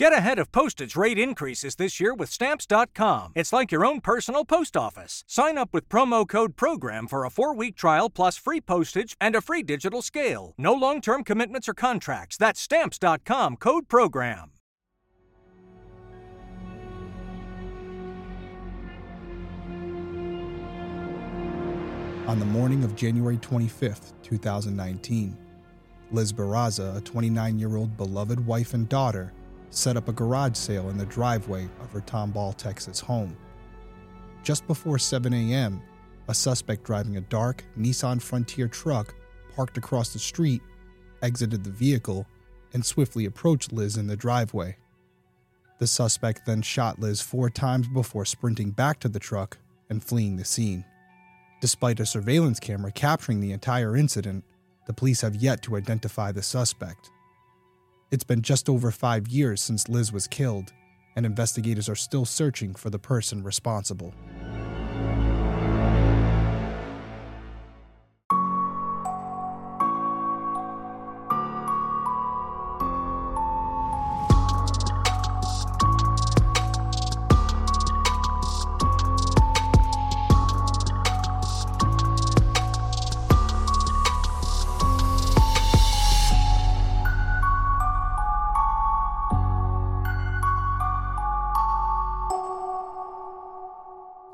Get ahead of postage rate increases this year with Stamps.com. It's like your own personal post office. Sign up with promo code PROGRAM for a four week trial plus free postage and a free digital scale. No long term commitments or contracts. That's Stamps.com code PROGRAM. On the morning of January 25th, 2019, Liz Barraza, a 29 year old beloved wife and daughter, set up a garage sale in the driveway of her Tomball, Texas home. Just before 7 a.m., a suspect driving a dark Nissan Frontier truck parked across the street exited the vehicle and swiftly approached Liz in the driveway. The suspect then shot Liz four times before sprinting back to the truck and fleeing the scene. Despite a surveillance camera capturing the entire incident, the police have yet to identify the suspect. It's been just over five years since Liz was killed, and investigators are still searching for the person responsible.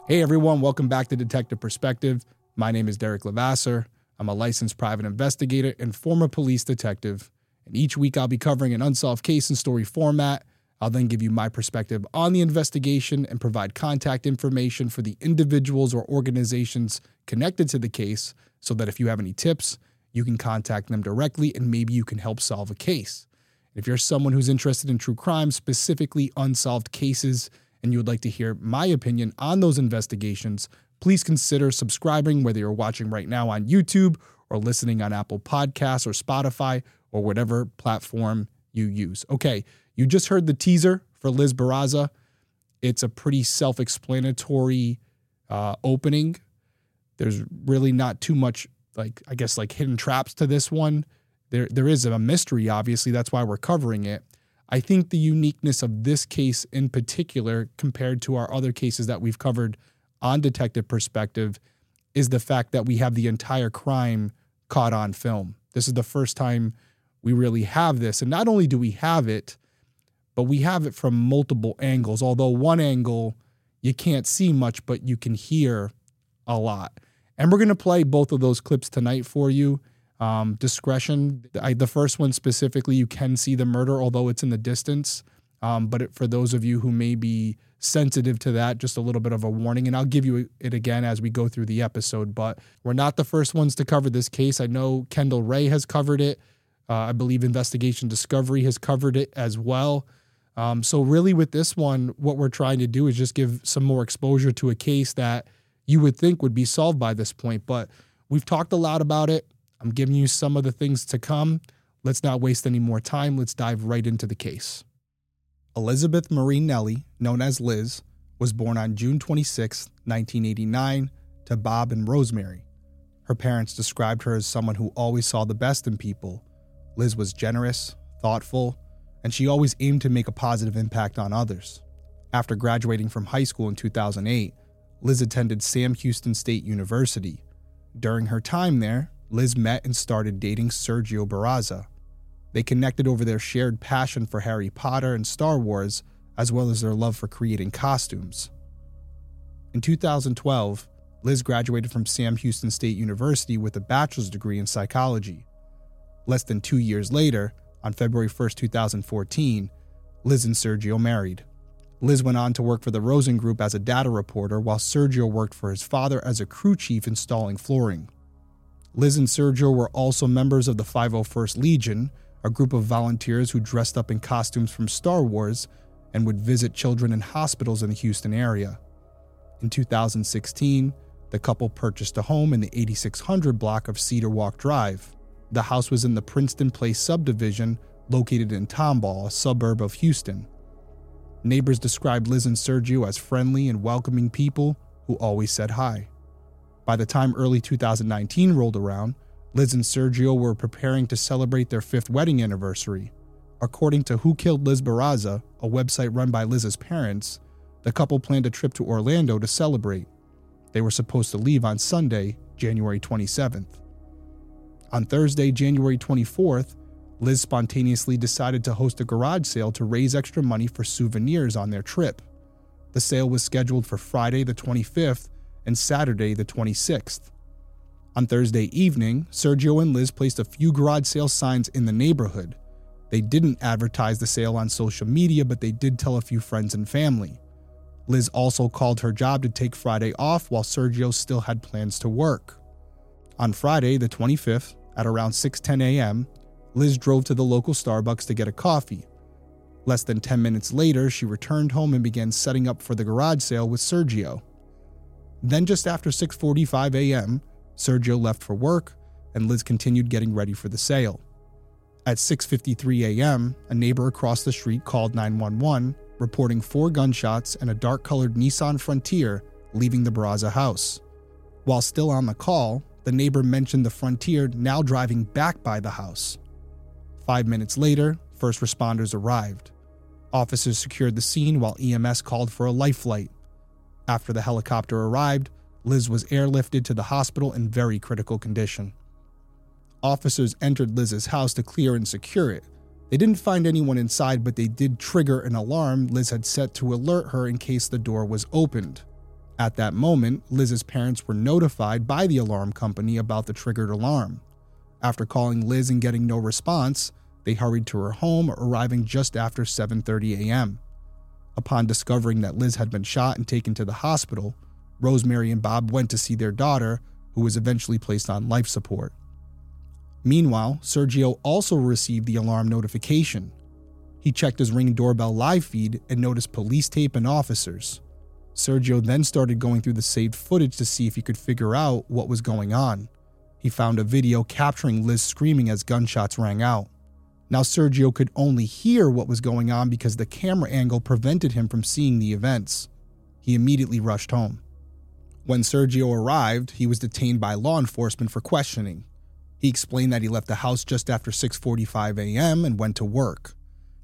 Hey everyone, welcome back to Detective Perspective. My name is Derek Levasseur. I'm a licensed private investigator and former police detective. And each week I'll be covering an unsolved case in story format. I'll then give you my perspective on the investigation and provide contact information for the individuals or organizations connected to the case so that if you have any tips, you can contact them directly and maybe you can help solve a case. If you're someone who's interested in true crime, specifically unsolved cases, and you would like to hear my opinion on those investigations, please consider subscribing whether you're watching right now on YouTube or listening on Apple Podcasts or Spotify or whatever platform you use. Okay, you just heard the teaser for Liz Barraza. It's a pretty self explanatory uh, opening. There's really not too much, like, I guess, like hidden traps to this one. There, there is a mystery, obviously. That's why we're covering it. I think the uniqueness of this case in particular, compared to our other cases that we've covered on Detective Perspective, is the fact that we have the entire crime caught on film. This is the first time we really have this. And not only do we have it, but we have it from multiple angles. Although one angle you can't see much, but you can hear a lot. And we're going to play both of those clips tonight for you um, discretion. I, the first one specifically, you can see the murder, although it's in the distance. Um, but it, for those of you who may be sensitive to that, just a little bit of a warning. And I'll give you it again as we go through the episode. But we're not the first ones to cover this case. I know Kendall Rae has covered it. Uh, I believe Investigation Discovery has covered it as well. Um, so, really, with this one, what we're trying to do is just give some more exposure to a case that you would think would be solved by this point. But we've talked a lot about it. I'm giving you some of the things to come. Let's not waste any more time. Let's dive right into the case. Elizabeth Marie Nelly, known as Liz, was born on June 26, 1989, to Bob and Rosemary. Her parents described her as someone who always saw the best in people. Liz was generous, thoughtful, and she always aimed to make a positive impact on others. After graduating from high school in 2008, Liz attended Sam Houston State University. During her time there, Liz met and started dating Sergio Barraza. They connected over their shared passion for Harry Potter and Star Wars, as well as their love for creating costumes. In 2012, Liz graduated from Sam Houston State University with a bachelor's degree in psychology. Less than two years later, on February 1, 2014, Liz and Sergio married. Liz went on to work for the Rosen Group as a data reporter, while Sergio worked for his father as a crew chief installing flooring. Liz and Sergio were also members of the 501st Legion, a group of volunteers who dressed up in costumes from Star Wars and would visit children in hospitals in the Houston area. In 2016, the couple purchased a home in the 8600 block of Cedar Walk Drive. The house was in the Princeton Place subdivision located in Tomball, a suburb of Houston. Neighbors described Liz and Sergio as friendly and welcoming people who always said hi. By the time early 2019 rolled around, Liz and Sergio were preparing to celebrate their fifth wedding anniversary. According to Who Killed Liz Barraza, a website run by Liz's parents, the couple planned a trip to Orlando to celebrate. They were supposed to leave on Sunday, January 27th. On Thursday, January 24th, Liz spontaneously decided to host a garage sale to raise extra money for souvenirs on their trip. The sale was scheduled for Friday the 25th and Saturday the 26th. On Thursday evening, Sergio and Liz placed a few garage sale signs in the neighborhood. They didn't advertise the sale on social media, but they did tell a few friends and family. Liz also called her job to take Friday off while Sergio still had plans to work. On Friday, the 25th, at around 6:10 a.m., Liz drove to the local Starbucks to get a coffee. Less than 10 minutes later, she returned home and began setting up for the garage sale with Sergio. Then just after 6:45 a.m., Sergio left for work and Liz continued getting ready for the sale. At 6:53 a.m., a neighbor across the street called 911, reporting four gunshots and a dark-colored Nissan Frontier leaving the Barraza house. While still on the call, the neighbor mentioned the Frontier now driving back by the house. Five minutes later, first responders arrived. Officers secured the scene while EMS called for a life flight. After the helicopter arrived, Liz was airlifted to the hospital in very critical condition. Officers entered Liz's house to clear and secure it. They didn't find anyone inside, but they did trigger an alarm Liz had set to alert her in case the door was opened. At that moment, Liz's parents were notified by the alarm company about the triggered alarm. After calling Liz and getting no response, they hurried to her home, arriving just after 7:30 a.m. Upon discovering that Liz had been shot and taken to the hospital, Rosemary and Bob went to see their daughter, who was eventually placed on life support. Meanwhile, Sergio also received the alarm notification. He checked his ring doorbell live feed and noticed police tape and officers. Sergio then started going through the saved footage to see if he could figure out what was going on. He found a video capturing Liz screaming as gunshots rang out. Now, Sergio could only hear what was going on because the camera angle prevented him from seeing the events. He immediately rushed home. When Sergio arrived, he was detained by law enforcement for questioning. He explained that he left the house just after 6:45 a.m. and went to work.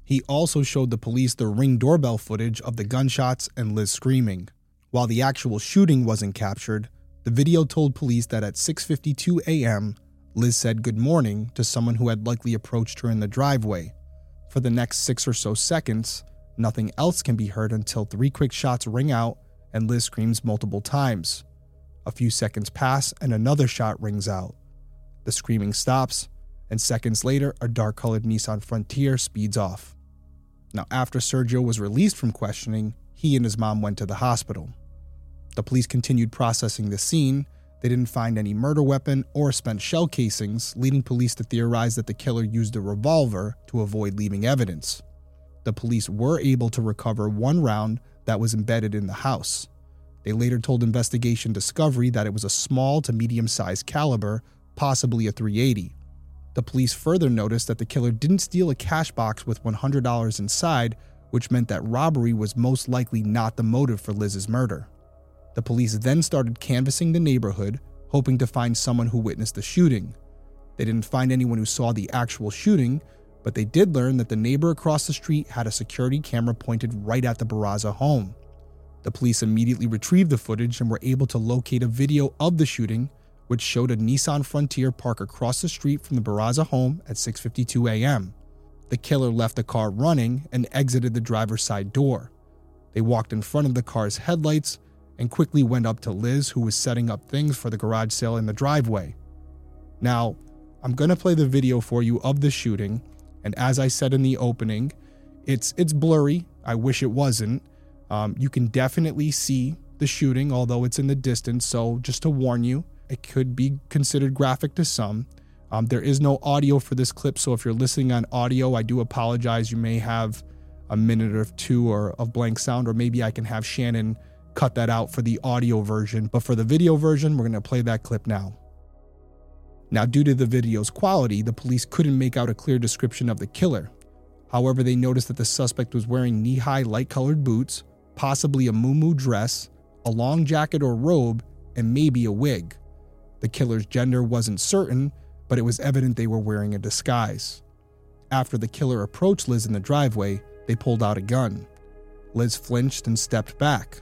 He also showed the police the ring doorbell footage of the gunshots and Liz screaming. While the actual shooting wasn't captured, the video told police that at 6:52 a.m., Liz said good morning to someone who had likely approached her in the driveway. For the next 6 or so seconds, nothing else can be heard until three quick shots ring out and Liz screams multiple times. A few seconds pass and another shot rings out. The screaming stops, and seconds later, a dark colored Nissan Frontier speeds off. Now, after Sergio was released from questioning, he and his mom went to the hospital. The police continued processing the scene. They didn't find any murder weapon or spent shell casings, leading police to theorize that the killer used a revolver to avoid leaving evidence. The police were able to recover one round that was embedded in the house. They later told Investigation Discovery that it was a small to medium sized caliber, possibly a 380. The police further noticed that the killer didn't steal a cash box with $100 inside, which meant that robbery was most likely not the motive for Liz's murder. The police then started canvassing the neighborhood, hoping to find someone who witnessed the shooting. They didn't find anyone who saw the actual shooting, but they did learn that the neighbor across the street had a security camera pointed right at the Barraza home. The police immediately retrieved the footage and were able to locate a video of the shooting, which showed a Nissan Frontier park across the street from the Barraza home at 6:52 a.m. The killer left the car running and exited the driver's side door. They walked in front of the car's headlights and quickly went up to Liz, who was setting up things for the garage sale in the driveway. Now, I'm going to play the video for you of the shooting, and as I said in the opening, it's it's blurry. I wish it wasn't. Um, you can definitely see the shooting, although it's in the distance. So just to warn you, it could be considered graphic to some. Um, there is no audio for this clip, so if you're listening on audio, I do apologize. You may have a minute or two or of blank sound, or maybe I can have Shannon cut that out for the audio version. But for the video version, we're going to play that clip now. Now, due to the video's quality, the police couldn't make out a clear description of the killer. However, they noticed that the suspect was wearing knee high light colored boots, possibly a muumuu dress, a long jacket or robe, and maybe a wig. The killer's gender wasn't certain, but it was evident they were wearing a disguise. After the killer approached Liz in the driveway, they pulled out a gun. Liz flinched and stepped back.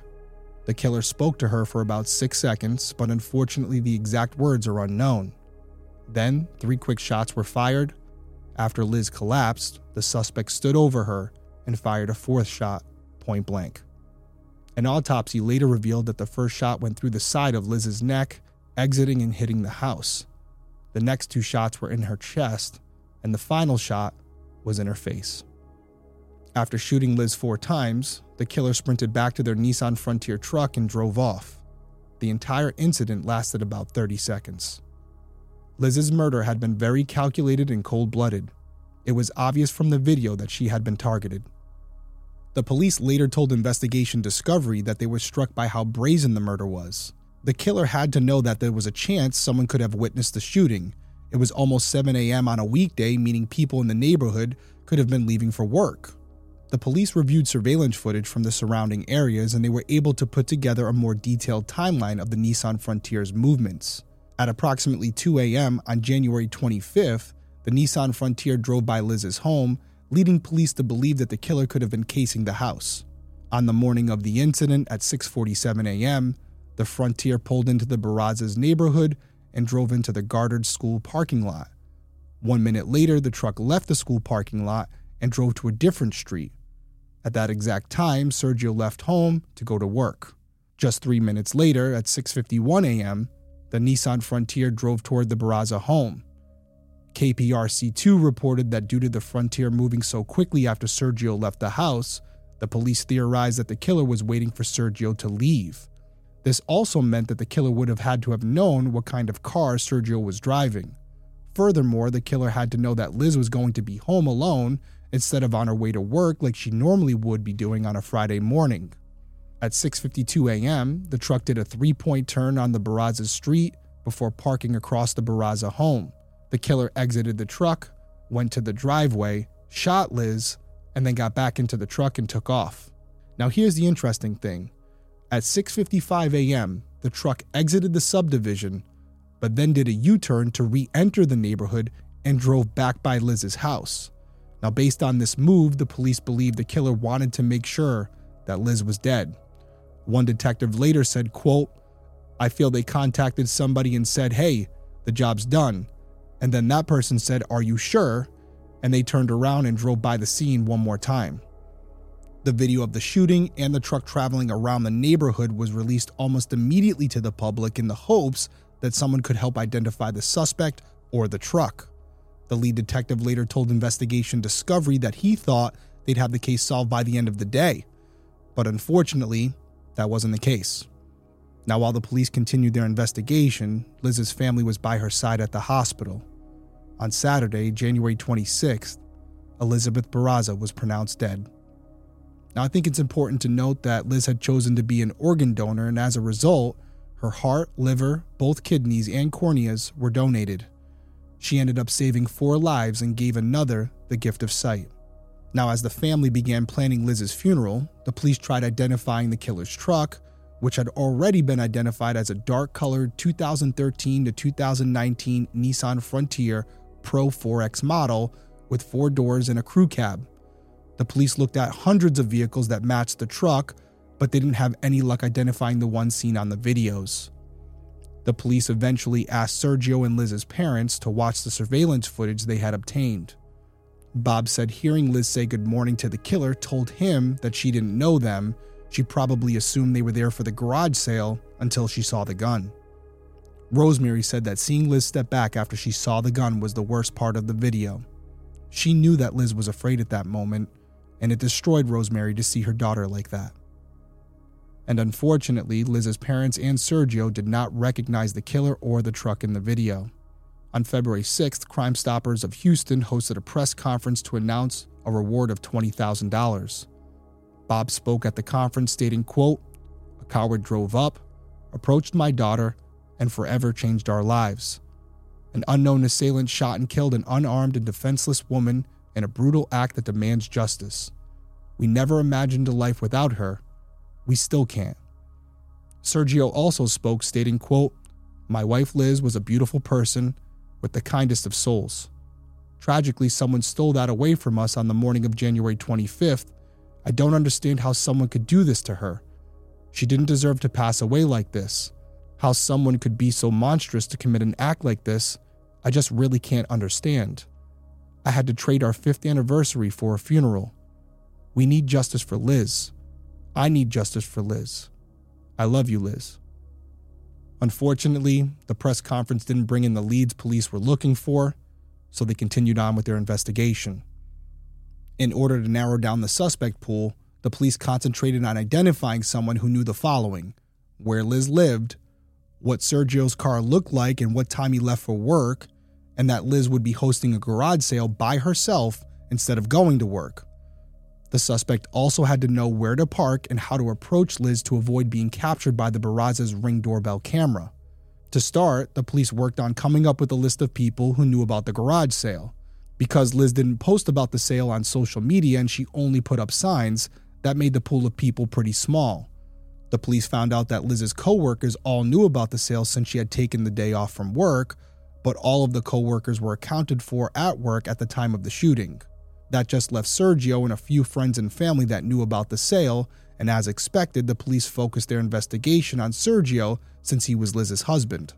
The killer spoke to her for about six seconds, but unfortunately, the exact words are unknown. Then, three quick shots were fired. After Liz collapsed, the suspect stood over her and fired a fourth shot, point blank. An autopsy later revealed that the first shot went through the side of Liz's neck, exiting and hitting the house. The next two shots were in her chest, and the final shot was in her face. After shooting Liz four times, the killer sprinted back to their Nissan Frontier truck and drove off. The entire incident lasted about 30 seconds. Liz's murder had been very calculated and cold blooded. It was obvious from the video that she had been targeted. The police later told Investigation Discovery that they were struck by how brazen the murder was. The killer had to know that there was a chance someone could have witnessed the shooting. It was almost 7 a.m. on a weekday, meaning people in the neighborhood could have been leaving for work. The police reviewed surveillance footage from the surrounding areas and they were able to put together a more detailed timeline of the Nissan Frontier's movements. At approximately 2 a.m. on January 25th, the Nissan Frontier drove by Liz's home, leading police to believe that the killer could have been casing the house. On the morning of the incident at 6:47 a.m., the Frontier pulled into the Barrazas neighborhood and drove into the Goddard School parking lot. One minute later, the truck left the school parking lot and drove to a different street. At that exact time, Sergio left home to go to work. Just 3 minutes later, at 6:51 a.m., the Nissan Frontier drove toward the Barraza home. KPRC2 reported that due to the Frontier moving so quickly after Sergio left the house, the police theorized that the killer was waiting for Sergio to leave. This also meant that the killer would have had to have known what kind of car Sergio was driving. Furthermore, the killer had to know that Liz was going to be home alone instead of on her way to work like she normally would be doing on a Friday morning. At 6:52 a.m., the truck did a three-point turn on the Barraza street before parking across the Barraza home. The killer exited the truck, went to the driveway, shot Liz, and then got back into the truck and took off. Now here's the interesting thing. At 6:55 a.m., the truck exited the subdivision, but then did a U-turn to re-enter the neighborhood and drove back by Liz's house. Now, based on this move, the police believe the killer wanted to make sure that Liz was dead. One detective later said, quote, I feel they contacted somebody and said, hey, the job's done. And then that person said, Are you sure? And they turned around and drove by the scene one more time. The video of the shooting and the truck traveling around the neighborhood was released almost immediately to the public in the hopes that someone could help identify the suspect or the truck. The lead detective later told Investigation Discovery that he thought they'd have the case solved by the end of the day. But unfortunately, that wasn't the case. Now, while the police continued their investigation, Liz's family was by her side at the hospital. On Saturday, January 26th, Elizabeth Barraza was pronounced dead. Now, I think it's important to note that Liz had chosen to be an organ donor, and as a result, her heart, liver, both kidneys, and corneas were donated. She ended up saving four lives and gave another the gift of sight. Now, as the family began planning Liz's funeral, the police tried identifying the killer's truck, which had already been identified as a dark colored 2013 to 2019 Nissan Frontier Pro 4X model with four doors and a crew cab. The police looked at hundreds of vehicles that matched the truck, but they didn't have any luck identifying the one seen on the videos. The police eventually asked Sergio and Liz's parents to watch the surveillance footage they had obtained. Bob said hearing Liz say good morning to the killer told him that she didn't know them. She probably assumed they were there for the garage sale until she saw the gun. Rosemary said that seeing Liz step back after she saw the gun was the worst part of the video. She knew that Liz was afraid at that moment, and it destroyed Rosemary to see her daughter like that and unfortunately, Liz's parents and Sergio did not recognize the killer or the truck in the video. On February 6th, Crime Stoppers of Houston hosted a press conference to announce a reward of $20,000. Bob spoke at the conference stating, quote, "A coward drove up, approached my daughter, and forever changed our lives. An unknown assailant shot and killed an unarmed and defenseless woman in a brutal act that demands justice. We never imagined a life without her, we still can't. Sergio also spoke, stating, quote, My wife Liz was a beautiful person with the kindest of souls. Tragically, someone stole that away from us on the morning of January 25th. I don't understand how someone could do this to her. She didn't deserve to pass away like this. How someone could be so monstrous to commit an act like this, I just really can't understand. I had to trade our fifth anniversary for a funeral. We need justice for Liz. I need justice for Liz. I love you, Liz. Unfortunately, the press conference didn't bring in the leads police were looking for, so they continued on with their investigation. In order to narrow down the suspect pool, the police concentrated on identifying someone who knew the following where Liz lived, what Sergio's car looked like and what time he left for work, and that Liz would be hosting a garage sale by herself instead of going to work. The suspect also had to know where to park and how to approach Liz to avoid being captured by the Barrazas' ring doorbell camera. To start, the police worked on coming up with a list of people who knew about the garage sale. Because Liz didn't post about the sale on social media and she only put up signs, that made the pool of people pretty small. The police found out that Liz's coworkers all knew about the sale since she had taken the day off from work, but all of the coworkers were accounted for at work at the time of the shooting. That just left Sergio and a few friends and family that knew about the sale, and as expected, the police focused their investigation on Sergio since he was Liz's husband.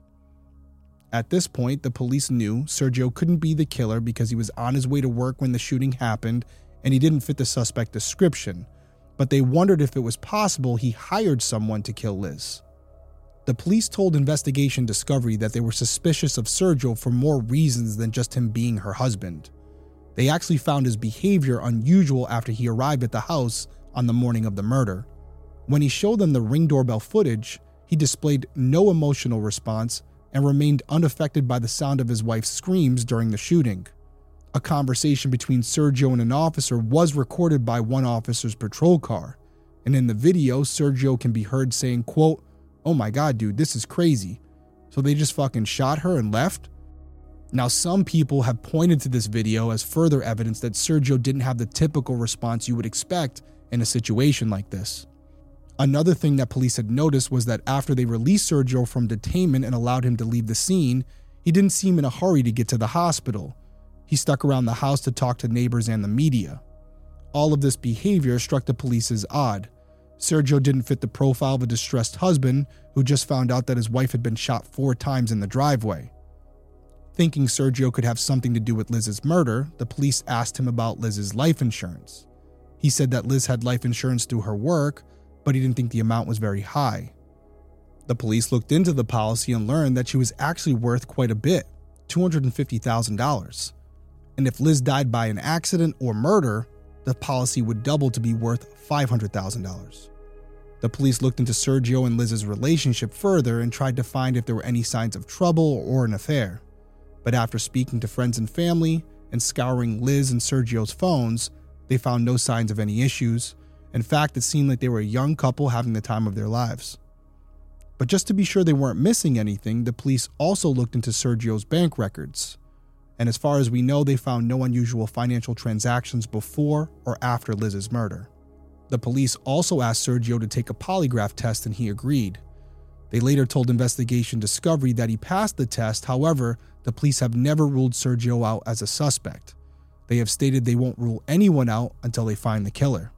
At this point, the police knew Sergio couldn't be the killer because he was on his way to work when the shooting happened and he didn't fit the suspect description, but they wondered if it was possible he hired someone to kill Liz. The police told Investigation Discovery that they were suspicious of Sergio for more reasons than just him being her husband. They actually found his behavior unusual after he arrived at the house on the morning of the murder. When he showed them the ring doorbell footage, he displayed no emotional response and remained unaffected by the sound of his wife's screams during the shooting. A conversation between Sergio and an officer was recorded by one officer's patrol car, and in the video, Sergio can be heard saying, quote, Oh my god, dude, this is crazy. So they just fucking shot her and left? Now, some people have pointed to this video as further evidence that Sergio didn't have the typical response you would expect in a situation like this. Another thing that police had noticed was that after they released Sergio from detainment and allowed him to leave the scene, he didn't seem in a hurry to get to the hospital. He stuck around the house to talk to neighbors and the media. All of this behavior struck the police as odd. Sergio didn't fit the profile of a distressed husband who just found out that his wife had been shot four times in the driveway. Thinking Sergio could have something to do with Liz's murder, the police asked him about Liz's life insurance. He said that Liz had life insurance through her work, but he didn't think the amount was very high. The police looked into the policy and learned that she was actually worth quite a bit $250,000. And if Liz died by an accident or murder, the policy would double to be worth $500,000. The police looked into Sergio and Liz's relationship further and tried to find if there were any signs of trouble or an affair. But after speaking to friends and family and scouring Liz and Sergio's phones, they found no signs of any issues. In fact, it seemed like they were a young couple having the time of their lives. But just to be sure they weren't missing anything, the police also looked into Sergio's bank records. And as far as we know, they found no unusual financial transactions before or after Liz's murder. The police also asked Sergio to take a polygraph test and he agreed. They later told Investigation Discovery that he passed the test, however, the police have never ruled Sergio out as a suspect. They have stated they won't rule anyone out until they find the killer.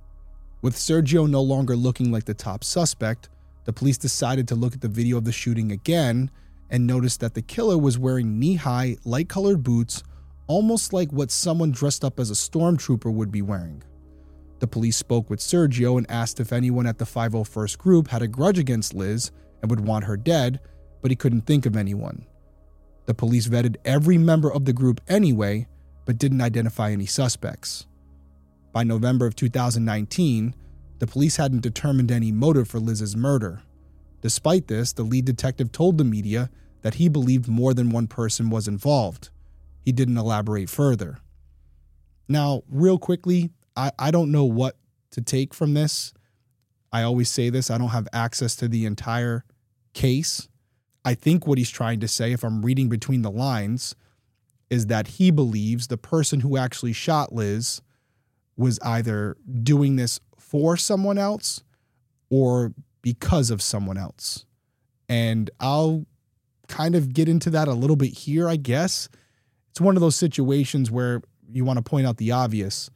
With Sergio no longer looking like the top suspect, the police decided to look at the video of the shooting again and noticed that the killer was wearing knee high, light colored boots, almost like what someone dressed up as a stormtrooper would be wearing. The police spoke with Sergio and asked if anyone at the 501st group had a grudge against Liz and would want her dead, but he couldn't think of anyone. The police vetted every member of the group anyway, but didn't identify any suspects. By November of 2019, the police hadn't determined any motive for Liz's murder. Despite this, the lead detective told the media that he believed more than one person was involved. He didn't elaborate further. Now, real quickly, I, I don't know what to take from this. I always say this I don't have access to the entire case. I think what he's trying to say, if I'm reading between the lines, is that he believes the person who actually shot Liz was either doing this for someone else or because of someone else. And I'll kind of get into that a little bit here, I guess. it's one of those situations where you want to point out the obvious.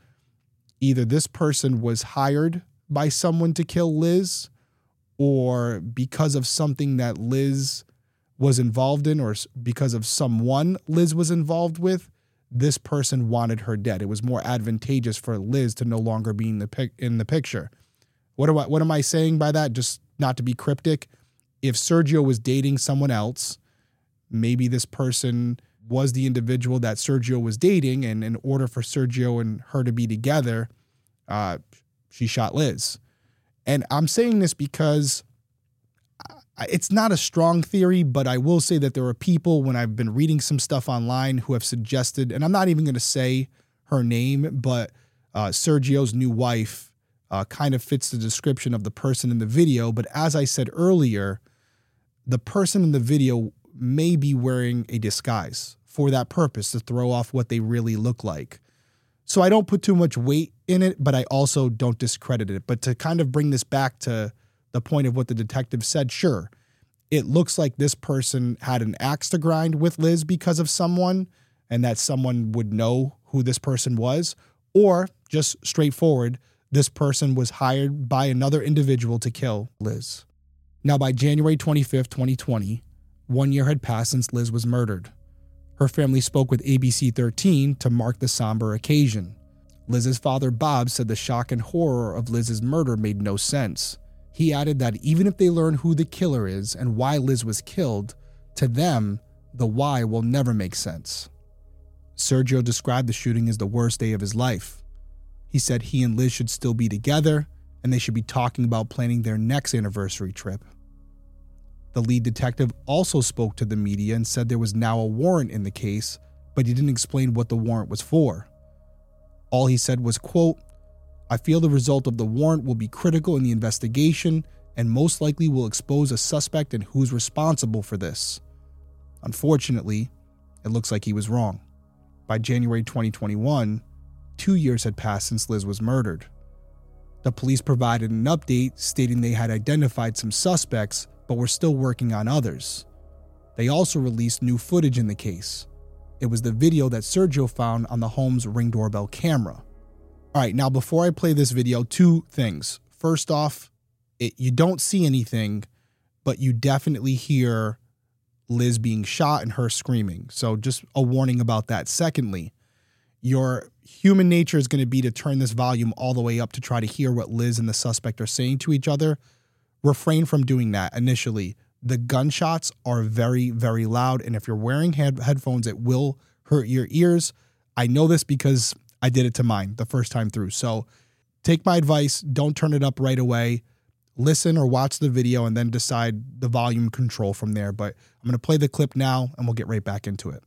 Either this person was hired by someone to kill Liz, or because of something that Liz was involved in, or because of someone Liz was involved with, this person wanted her dead. It was more advantageous for Liz to no longer be in the pic- in the picture. What am I what am I saying by that? Just not to be cryptic. If Sergio was dating someone else, maybe this person was the individual that Sergio was dating, and in order for Sergio and her to be together, uh, she shot Liz. And I'm saying this because it's not a strong theory, but I will say that there are people when I've been reading some stuff online who have suggested, and I'm not even going to say her name, but uh, Sergio's new wife uh, kind of fits the description of the person in the video. But as I said earlier, the person in the video may be wearing a disguise for that purpose to throw off what they really look like. So I don't put too much weight in it, but I also don't discredit it. But to kind of bring this back to the point of what the detective said, sure, it looks like this person had an axe to grind with Liz because of someone and that someone would know who this person was, or just straightforward, this person was hired by another individual to kill Liz. Now, by January 25th, 2020, one year had passed since Liz was murdered. Her family spoke with ABC 13 to mark the somber occasion. Liz's father, Bob, said the shock and horror of Liz's murder made no sense. He added that even if they learn who the killer is and why Liz was killed, to them, the why will never make sense. Sergio described the shooting as the worst day of his life. He said he and Liz should still be together and they should be talking about planning their next anniversary trip. The lead detective also spoke to the media and said there was now a warrant in the case, but he didn't explain what the warrant was for. All he said was, quote, I feel the result of the warrant will be critical in the investigation and most likely will expose a suspect and who's responsible for this. Unfortunately, it looks like he was wrong. By January 2021, two years had passed since Liz was murdered. The police provided an update stating they had identified some suspects, but were still working on others. They also released new footage in the case. It was the video that Sergio found on the home's ring doorbell camera. All right, now before I play this video, two things. First off, it, you don't see anything, but you definitely hear Liz being shot and her screaming. So just a warning about that. Secondly, your human nature is going to be to turn this volume all the way up to try to hear what Liz and the suspect are saying to each other refrain from doing that initially. The gunshots are very, very loud. And if you're wearing head- headphones, it will hurt your ears. I know this because I did it to mine the first time through. So take my advice, don't turn it up right away. Listen or watch the video and then decide the volume control from there. But I'm going to play the clip now and we'll get right back into it.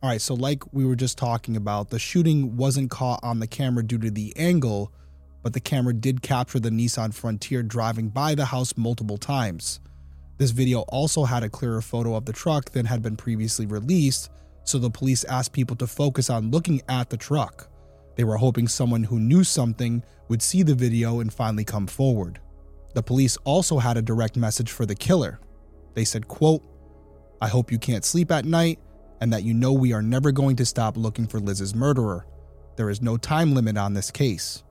All right, so like we were just talking about, the shooting wasn't caught on the camera due to the angle, but the camera did capture the Nissan Frontier driving by the house multiple times. This video also had a clearer photo of the truck than had been previously released, so the police asked people to focus on looking at the truck. They were hoping someone who knew something would see the video and finally come forward. The police also had a direct message for the killer. They said, quote, I hope you can't sleep at night and that you know we are never going to stop looking for Liz's murderer. There is no time limit on this case.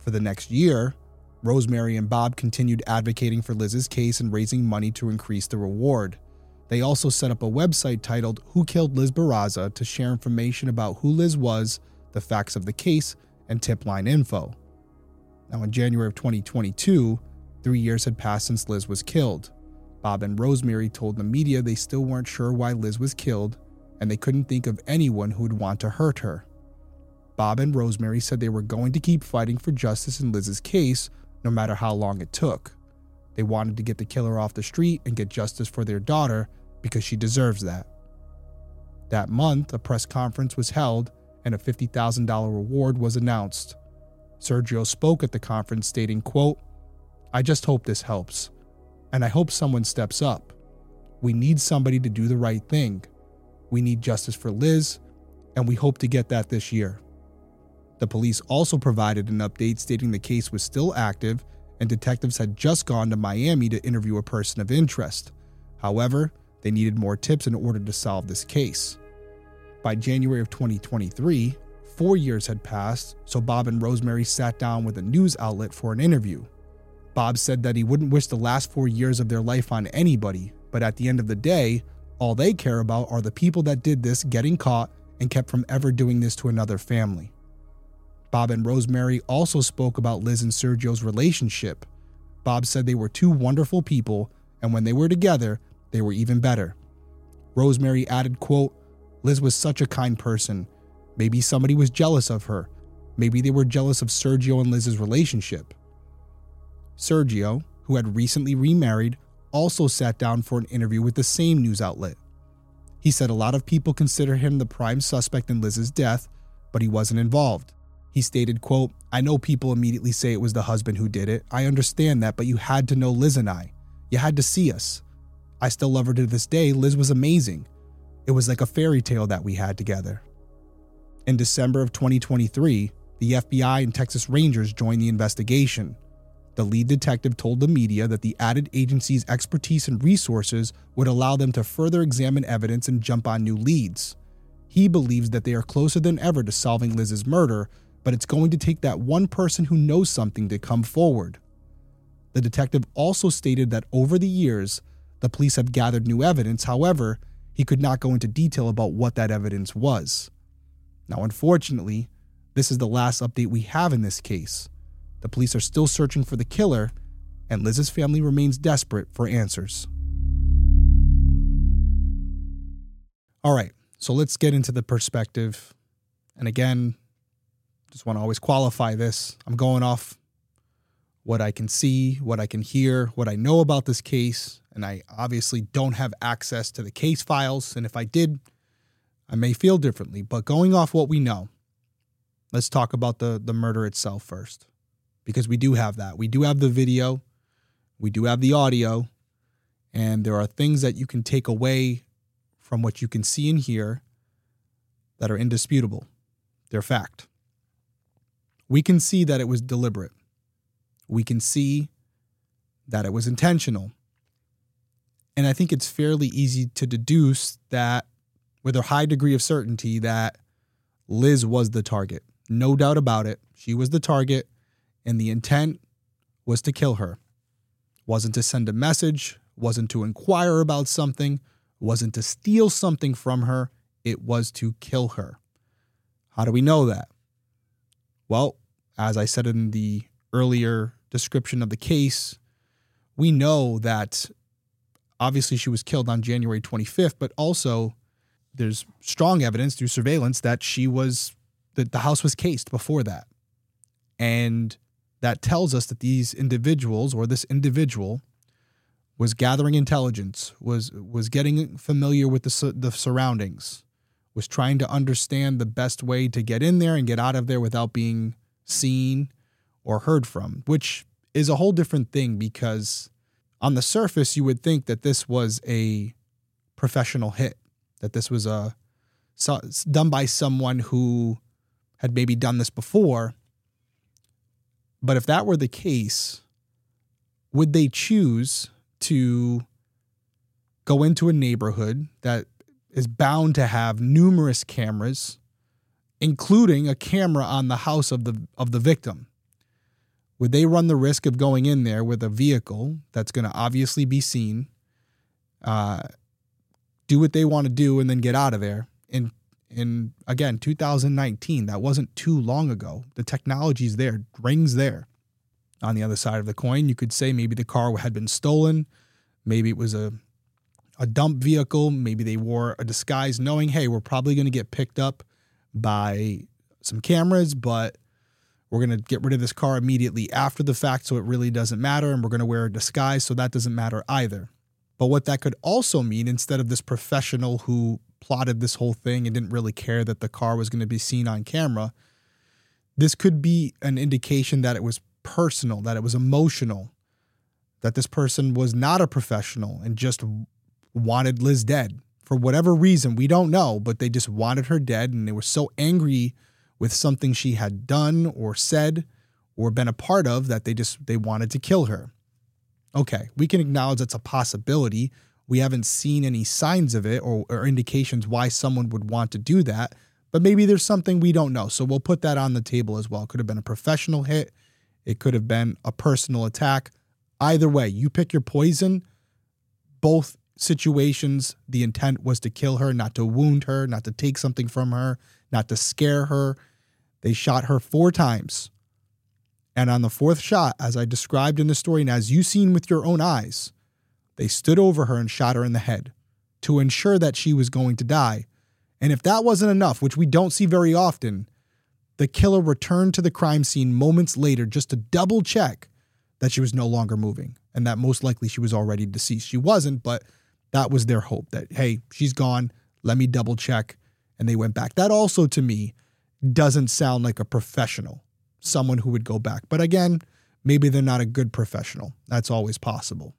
For the next year, Rosemary and Bob continued advocating for Liz's case and raising money to increase the reward. They also set up a website titled Who Killed Liz Barraza to share information about who Liz was, the facts of the case, and tip line info. Now, in January of 2022, three years had passed since Liz was killed. Bob and Rosemary told the media they still weren't sure why Liz was killed, and they couldn't think of anyone who would want to hurt her. Bob and Rosemary said they were going to keep fighting for justice in Liz's case, no matter how long it took. They wanted to get the killer off the street and get justice for their daughter because she deserves that. That month, a press conference was held and a $50,000 reward was announced. Sergio spoke at the conference stating, quote, I just hope this helps, and I hope someone steps up. We need somebody to do the right thing. We need justice for Liz, and we hope to get that this year. The police also provided an update stating the case was still active and detectives had just gone to Miami to interview a person of interest. However, they needed more tips in order to solve this case. By January of 2023, four years had passed, so Bob and Rosemary sat down with a news outlet for an interview. Bob said that he wouldn't wish the last four years of their life on anybody, but at the end of the day, all they care about are the people that did this getting caught and kept from ever doing this to another family. Bob and Rosemary also spoke about Liz and Sergio's relationship. Bob said they were two wonderful people, and when they were together, they were even better. Rosemary added, quote, Liz was such a kind person. Maybe somebody was jealous of her. Maybe they were jealous of Sergio and Liz's relationship. Sergio, who had recently remarried, also sat down for an interview with the same news outlet. He said a lot of people consider him the prime suspect in Liz's death, but he wasn't involved. He stated, quote, I know people immediately say it was the husband who did it. I understand that, but you had to know Liz and I. You had to see us. I still love her to this day. Liz was amazing. It was like a fairy tale that we had together. In December of 2023, the FBI and Texas Rangers joined the investigation. The lead detective told the media that the added agency's expertise and resources would allow them to further examine evidence and jump on new leads. He believes that they are closer than ever to solving Liz's murder, but it's going to take that one person who knows something to come forward. The detective also stated that over the years, the police have gathered new evidence. However, he could not go into detail about what that evidence was. Now, unfortunately, this is the last update we have in this case. The police are still searching for the killer, and Liz's family remains desperate for answers. All right, so let's get into the perspective. And again, just want to always qualify this. I'm going off what I can see, what I can hear, what I know about this case, and I obviously don't have access to the case files. And if I did, I may feel differently. But going off what we know, let's talk about the, the murder itself first because we do have that. We do have the video, we do have the audio, and there are things that you can take away from what you can see and hear that are indisputable. They're fact. We can see that it was deliberate. We can see that it was intentional. And I think it's fairly easy to deduce that with a high degree of certainty that Liz was the target. No doubt about it. She was the target and the intent was to kill her. Wasn't to send a message, wasn't to inquire about something, wasn't to steal something from her, it was to kill her. How do we know that? Well, as I said in the earlier description of the case, we know that obviously she was killed on January 25th, but also there's strong evidence through surveillance that she was that the house was cased before that. And that tells us that these individuals or this individual was gathering intelligence, was was getting familiar with the the surroundings, was trying to understand the best way to get in there and get out of there without being seen or heard from, which is a whole different thing because on the surface you would think that this was a professional hit, that this was a done by someone who had maybe done this before but if that were the case, would they choose to go into a neighborhood that is bound to have numerous cameras, including a camera on the house of the of the victim? Would they run the risk of going in there with a vehicle that's going to obviously be seen, uh, do what they want to do, and then get out of there in in again 2019 that wasn't too long ago. The technology's there rings there. On the other side of the coin you could say maybe the car had been stolen. Maybe it was a a dump vehicle. Maybe they wore a disguise knowing hey we're probably going to get picked up by some cameras but we're going to get rid of this car immediately after the fact so it really doesn't matter and we're going to wear a disguise so that doesn't matter either. But what that could also mean instead of this professional who plotted this whole thing and didn't really care that the car was going to be seen on camera. This could be an indication that it was personal, that it was emotional, that this person was not a professional and just wanted Liz dead for whatever reason. We don't know, but they just wanted her dead and they were so angry with something she had done or said or been a part of that they just they wanted to kill her. Okay, we can acknowledge that's a possibility. We haven't seen any signs of it or, or indications why someone would want to do that, but maybe there's something we don't know. So we'll put that on the table as well. Could have been a professional hit, it could have been a personal attack. Either way, you pick your poison. Both situations, the intent was to kill her, not to wound her, not to take something from her, not to scare her. They shot her four times. And on the fourth shot, as I described in the story and as you've seen with your own eyes, they stood over her and shot her in the head to ensure that she was going to die. And if that wasn't enough, which we don't see very often, the killer returned to the crime scene moments later just to double check that she was no longer moving and that most likely she was already deceased. She wasn't, but that was their hope that, hey, she's gone. Let me double check. And they went back. That also, to me, doesn't sound like a professional someone who would go back. But again, maybe they're not a good professional. That's always possible.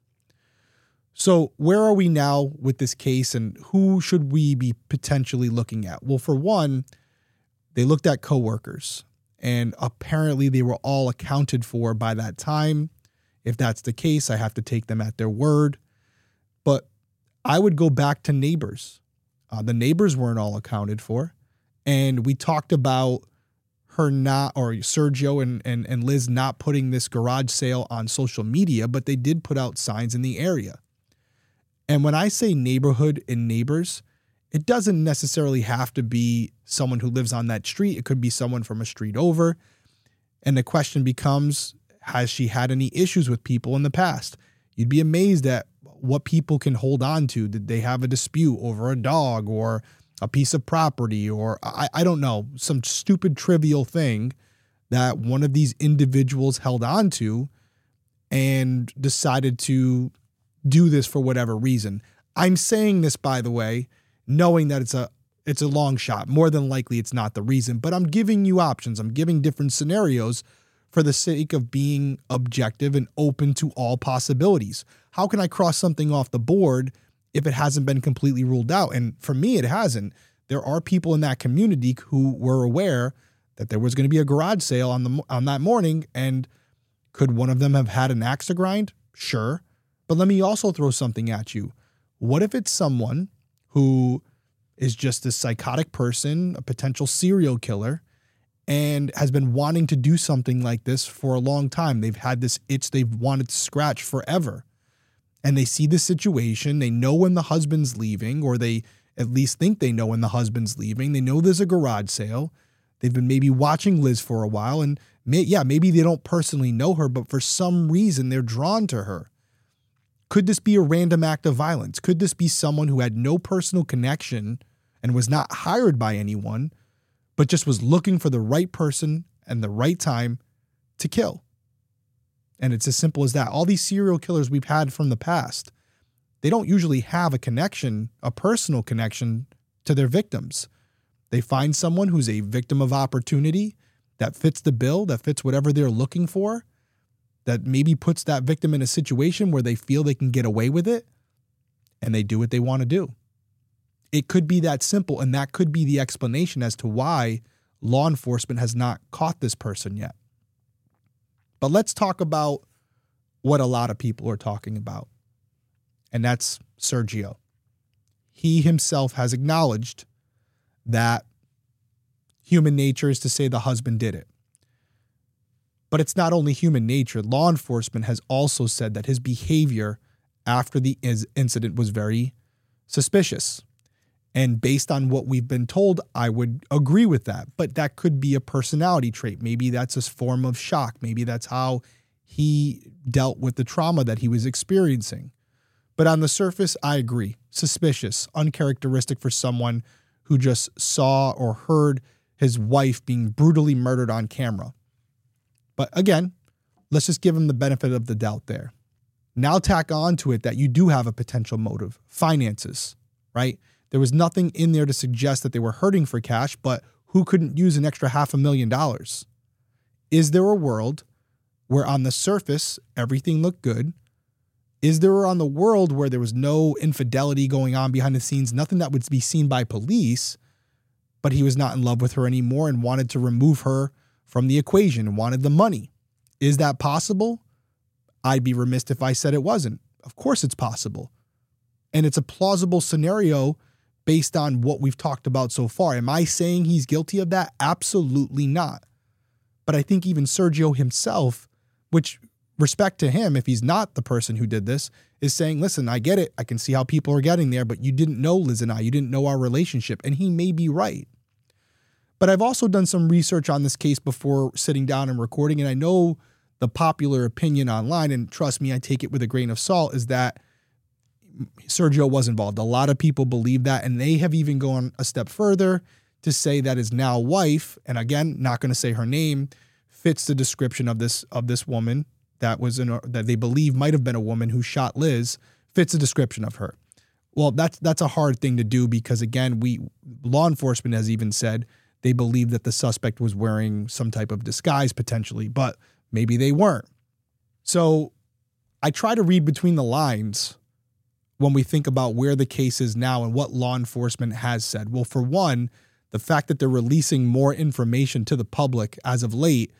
So, where are we now with this case and who should we be potentially looking at? Well, for one, they looked at coworkers and apparently they were all accounted for by that time. If that's the case, I have to take them at their word. But I would go back to neighbors. Uh, the neighbors weren't all accounted for. And we talked about her not or Sergio and, and and Liz not putting this garage sale on social media, but they did put out signs in the area. And when I say neighborhood and neighbors, it doesn't necessarily have to be someone who lives on that street. It could be someone from a street over. And the question becomes has she had any issues with people in the past? You'd be amazed at what people can hold on to. Did they have a dispute over a dog or a piece of property or I, I don't know, some stupid trivial thing that one of these individuals held on to and decided to do this for whatever reason. I'm saying this by the way, knowing that it's a it's a long shot. More than likely it's not the reason, but I'm giving you options. I'm giving different scenarios for the sake of being objective and open to all possibilities. How can I cross something off the board if it hasn't been completely ruled out. And for me, it hasn't. There are people in that community who were aware that there was going to be a garage sale on the on that morning, and could one of them have had an axe to grind? Sure, but let me also throw something at you. What if it's someone who is just a psychotic person, a potential serial killer, and has been wanting to do something like this for a long time? They've had this itch they've wanted to scratch forever and they see the situation. They know when the husband's leaving, or they at least think they know when the husband's leaving. They know there's a garage sale. They've been maybe watching Liz for a while, and may, yeah, maybe they don't personally know her, but for some reason they're drawn to her. Could this be a random act of violence? Could this be someone who had no personal connection and was not hired by anyone, but just was looking for the right person and the right time to kill? And it's as simple as that. All these serial killers we've had from the past, they don't usually have a connection, a personal connection to their victims. They find someone who's a victim of opportunity that fits the bill, that fits whatever they're looking for, that maybe puts that victim in a situation where they feel they can get away with it, and they do what they want to do. It could be that simple, and that could be the explanation as to why law enforcement has not caught this person yet. But let's talk about what a lot of people are talking about, and that's Sergio. He himself has acknowledged that human nature is to say the husband did it. But it's not only human nature. Law enforcement has also said that his behavior after the incident was very suspicious. And based on what we've been told, I would agree with that. But that could be a personality trait. Maybe that's a form of shock. Maybe that's how he dealt with the trauma that he was experiencing. But on the surface, I agree. Suspicious, uncharacteristic for someone who just saw or heard his wife being brutally murdered on camera. But again, let's just give him the benefit of the doubt there. Now tack on to it that you do have a potential motive finances, right? There was nothing in there to suggest that they were hurting for cash, but who couldn't use an extra half a million dollars? Is there a world where on the surface everything looked good? Is there on the world where there was no infidelity going on behind the scenes, nothing that would be seen by police, but he was not in love with her anymore and wanted to remove her from the equation and wanted the money? Is that possible? I'd be remiss if I said it wasn't. Of course it's possible. And it's a plausible scenario based on what we've talked about so far. Am I saying he's guilty of that? Absolutely not. But I think even Sergio himself, which respect to him, if he's not the person who did this, is saying, listen, I get it. I can see how people are getting there, but you didn't know Liz and I. You didn't know our relationship. And he may be right. But I've also done some research on this case before sitting down and recording. And I know the popular opinion online, and trust me, I take it with a grain of salt, is that Sergio was involved. A lot of people believe that. And they have even gone a step further to say that his now wife, and again, not going to say her name, fits the description of this of this woman that was that they believe might have been a woman who shot Liz fits the description of her. Well, that's that's a hard thing to do because again, we law enforcement has even said they believe that the suspect was wearing some type of disguise potentially, but maybe they weren't. So I try to read between the lines when we think about where the case is now and what law enforcement has said. Well, for one, the fact that they're releasing more information to the public as of late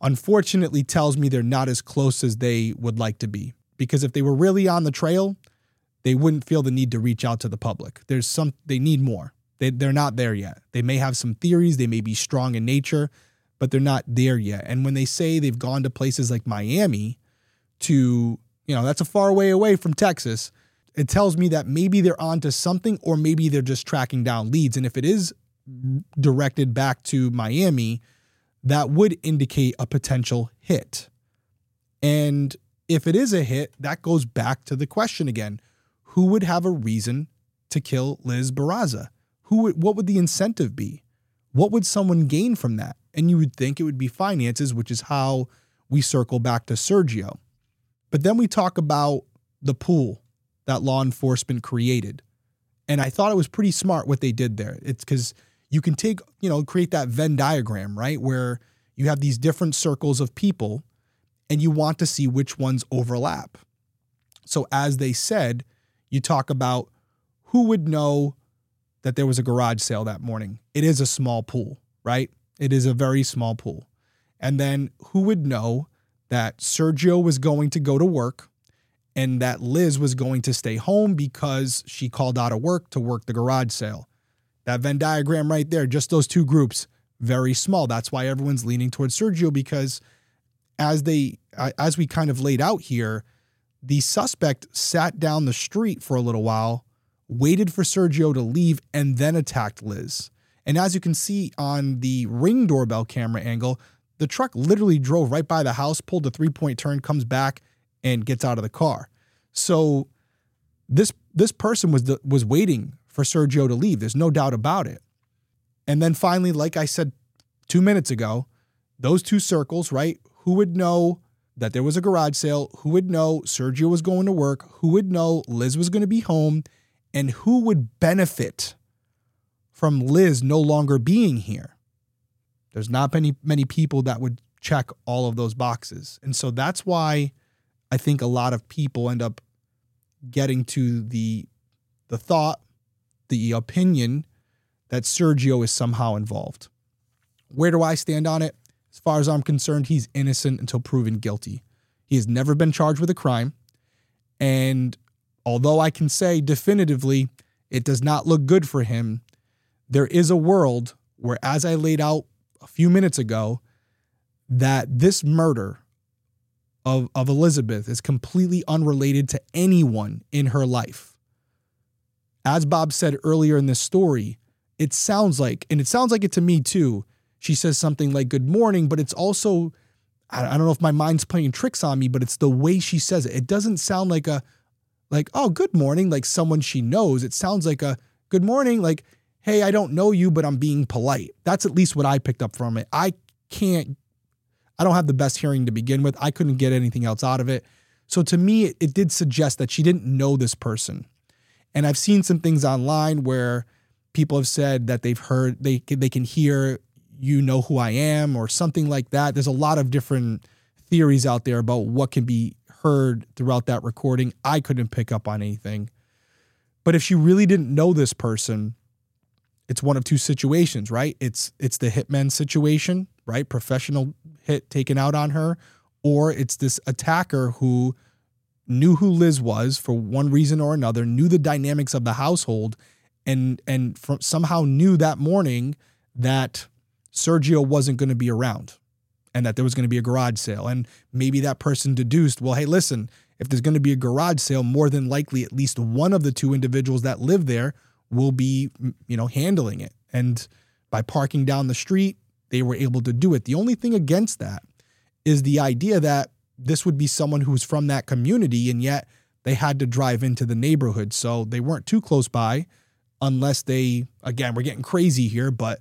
unfortunately tells me they're not as close as they would like to be. Because if they were really on the trail, they wouldn't feel the need to reach out to the public. There's some they need more. They they're not there yet. They may have some theories, they may be strong in nature, but they're not there yet. And when they say they've gone to places like Miami to, you know, that's a far way away from Texas, it tells me that maybe they're onto something or maybe they're just tracking down leads. And if it is directed back to Miami, that would indicate a potential hit. And if it is a hit, that goes back to the question again who would have a reason to kill Liz Barraza? Who would, what would the incentive be? What would someone gain from that? And you would think it would be finances, which is how we circle back to Sergio. But then we talk about the pool that law enforcement created. And I thought it was pretty smart what they did there. It's because you can take, you know, create that Venn diagram, right? Where you have these different circles of people and you want to see which ones overlap. So, as they said, you talk about who would know that there was a garage sale that morning. It is a small pool, right? It is a very small pool. And then who would know that Sergio was going to go to work and that Liz was going to stay home because she called out of work to work the garage sale? That Venn diagram right there, just those two groups, very small. That's why everyone's leaning towards Sergio because as they as we kind of laid out here, the suspect sat down the street for a little while, waited for Sergio to leave and then attacked Liz. And as you can see on the ring doorbell camera angle, the truck literally drove right by the house, pulled a three-point turn, comes back and gets out of the car. So this this person was the, was waiting for Sergio to leave. There's no doubt about it. And then finally, like I said two minutes ago, those two circles, right? Who would know that there was a garage sale? Who would know Sergio was going to work? Who would know Liz was going to be home? And who would benefit from Liz no longer being here? There's not many many people that would check all of those boxes. And so that's why I think a lot of people end up getting to the the thought the opinion that Sergio is somehow involved. Where do I stand on it? As far as I'm concerned, he's innocent until proven guilty. He has never been charged with a crime. And although I can say definitively it does not look good for him, there is a world where, as I laid out a few minutes ago, that this murder of, of Elizabeth is completely unrelated to anyone in her life as Bob said earlier in this story, it sounds like, and it sounds like it to me too. She says something like good morning, but it's also, I don't know if my mind's playing tricks on me, but it's the way she says it. It doesn't sound like a, like, oh, good morning, like someone she knows. It sounds like a good morning, like, hey, I don't know you, but I'm being polite. That's at least what I picked up from it. I can't, I don't have the best hearing to begin with. I couldn't get anything else out of it. So to me, it, it did suggest that she didn't know this person And I've seen some things online where people have said that they've heard they they can hear you know who I am or something like that. There's a lot of different theories out there about what can be heard throughout that recording. I couldn't pick up on anything. But if she really didn't know this person, it's one of two situations, right? It's it's the hitman situation, right? Professional hit taken out on her, or it's this attacker who knew who Liz was for one reason or another, knew the dynamics of the household, and and from, somehow knew that morning that Sergio wasn't going to be around and that there was going to be a garage sale. And maybe that person deduced, well, hey, listen, if there's going to be a garage sale, more than likely at least one of the two individuals that live there will be, you know, handling it. And by parking down the street, they were able to do it. The only thing against that is the idea that this would be someone who's from that community and yet they had to drive into the neighborhood. So they weren't too close by unless they again, we're getting crazy here, but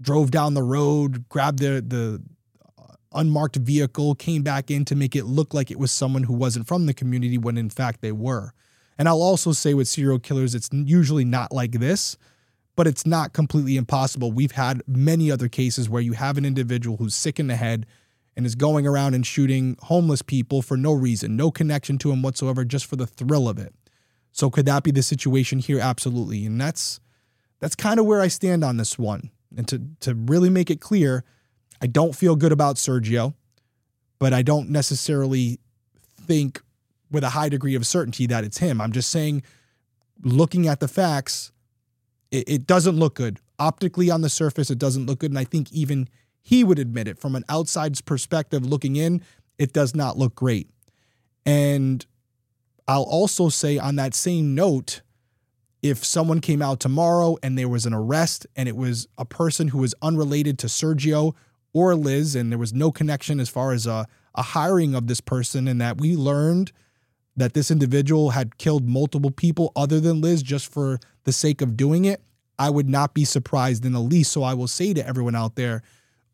drove down the road, grabbed the the unmarked vehicle, came back in to make it look like it was someone who wasn't from the community when in fact they were. And I'll also say with serial killers, it's usually not like this, but it's not completely impossible. We've had many other cases where you have an individual who's sick in the head and is going around and shooting homeless people for no reason, no connection to him whatsoever, just for the thrill of it. So could that be the situation here? Absolutely. And that's that's kind of where I stand on this one. And to to really make it clear, I don't feel good about Sergio, but I don't necessarily think with a high degree of certainty that it's him. I'm just saying, looking at the facts, it, it doesn't look good. Optically on the surface, it doesn't look good. And I think even he would admit it from an outside's perspective looking in, it does not look great. And I'll also say on that same note, if someone came out tomorrow and there was an arrest and it was a person who was unrelated to Sergio or Liz, and there was no connection as far as a, a hiring of this person, and that we learned that this individual had killed multiple people other than Liz just for the sake of doing it, I would not be surprised in the least. So I will say to everyone out there,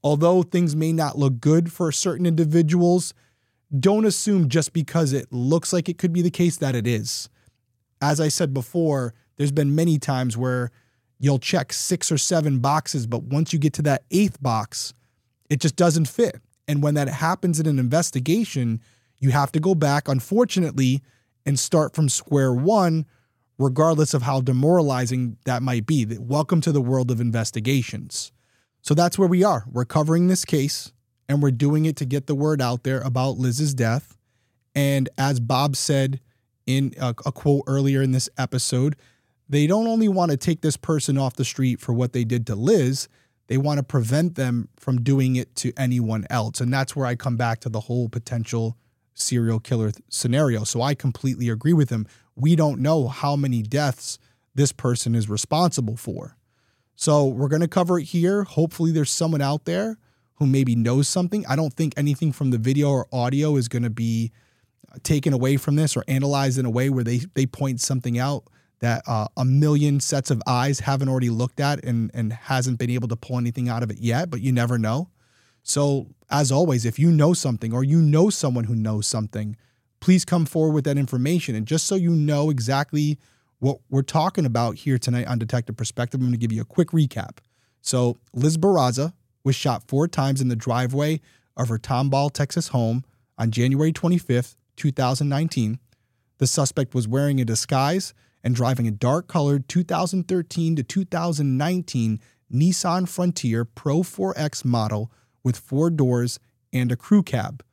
although things may not look good for certain individuals, don't assume just because it looks like it could be the case that it is. As I said before, there's been many times where you'll check six or seven boxes, but once you get to that eighth box, it just doesn't fit. And when that happens in an investigation, you have to go back, unfortunately, and start from square one, regardless of how demoralizing that might be. Welcome to the world of investigations. So that's where we are. We're covering this case and we're doing it to get the word out there about Liz's death. And as Bob said in a, a quote earlier in this episode, they don't only want to take this person off the street for what they did to Liz, they want to prevent them from doing it to anyone else. And that's where I come back to the whole potential serial killer th- scenario. So I completely agree with him. We don't know how many deaths this person is responsible for. So we're going to cover it here. Hopefully, there's someone out there who maybe knows something. I don't think anything from the video or audio is going to be uh, taken away from this or analyzed in a way where they they point something out that uh, a million sets of eyes haven't already looked at and, and hasn't been able to pull anything out of it yet, but you never know. So, as always, if you know something or you know someone who knows something, please come forward with that information. And just so you know exactly what we're talking about here tonight on Detective Perspective, I'm going to give you a quick recap. So, Liz Barraza was shot four times in the driveway of her Tomball, Texas home on January 25th, 2019. The suspect was wearing a disguise and driving a dark colored 2013 to 2019 Nissan Frontier Pro 4X model with four doors and a crew cab.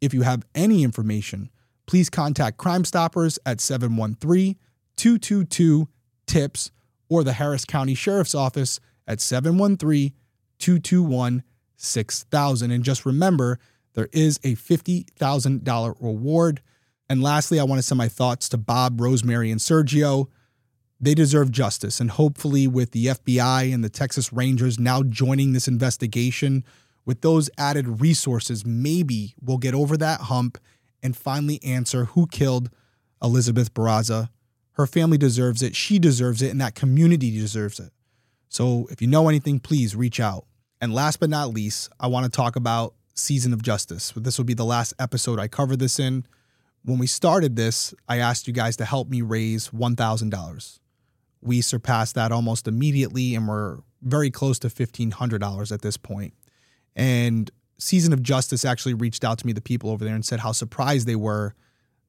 If you have any information, please contact Crime Stoppers at 713 222 TIPS or the Harris County Sheriff's Office at 713 221 6000. And just remember, there is a $50,000 reward and lastly, I want to send my thoughts to Bob, Rosemary, and Sergio. They deserve justice. And hopefully, with the FBI and the Texas Rangers now joining this investigation, with those added resources, maybe we'll get over that hump and finally answer who killed Elizabeth Barraza. Her family deserves it. She deserves it. And that community deserves it. So if you know anything, please reach out. And last but not least, I want to talk about Season of Justice. This will be the last episode I cover this in when we started this, I asked you guys to help me raise $1,000. We surpassed that almost immediately and we're very close to $1,500 at this point. And Season of Justice actually reached out to me, the people over there, and said how surprised they were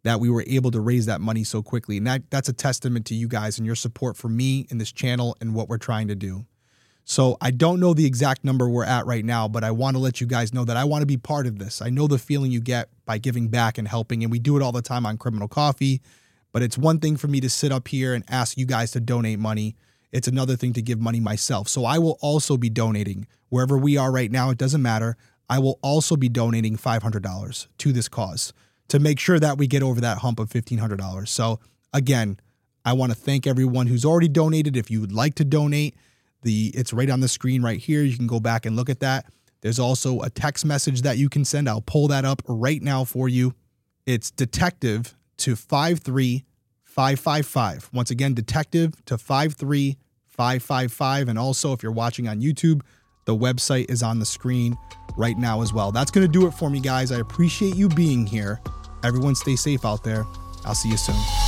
that we were able to raise that money so quickly. And that, that's a testament to you guys and your support for me in this channel and what we're trying to do. So I don't know the exact number we're at right now, but I want to let you guys know that I want to be part of this. I know the feeling you get by giving back and helping, and we do it all the time on Criminal Coffee. But it's one thing for me to sit up here and ask you guys to donate money. It's another thing to give money myself. So I will also be donating wherever we are right now. It doesn't matter. I will also be donating $500 to this cause to make sure that we get over that hump of $1,500. So again, I want to thank everyone who's already donated. If you would like to donate, the it's right on the screen right here. You can go back and look at that. There's also a text message that you can send. I'll pull that up right now for you. It's detective to 53555. Once again, detective to 53555 and also if you're watching on YouTube, the website is on the screen right now as well. That's going to do it for me guys. I appreciate you being here. Everyone stay safe out there. I'll see you soon.